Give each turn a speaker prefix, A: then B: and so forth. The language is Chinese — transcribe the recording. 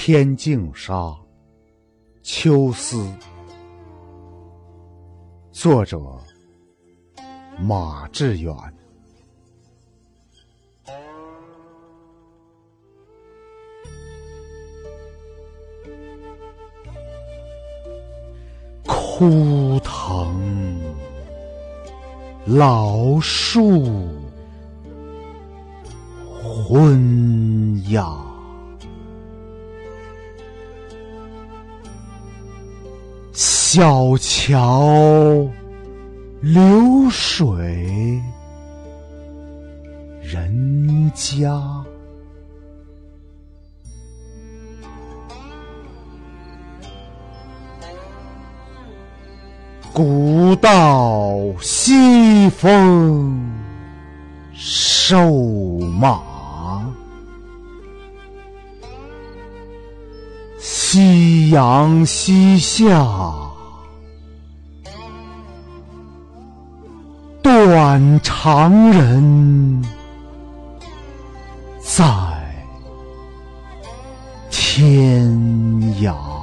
A: 天净沙·秋思，作者马致远。枯藤老树昏鸦。小桥流水人家，古道西风瘦马，夕阳西下。断肠人在天涯。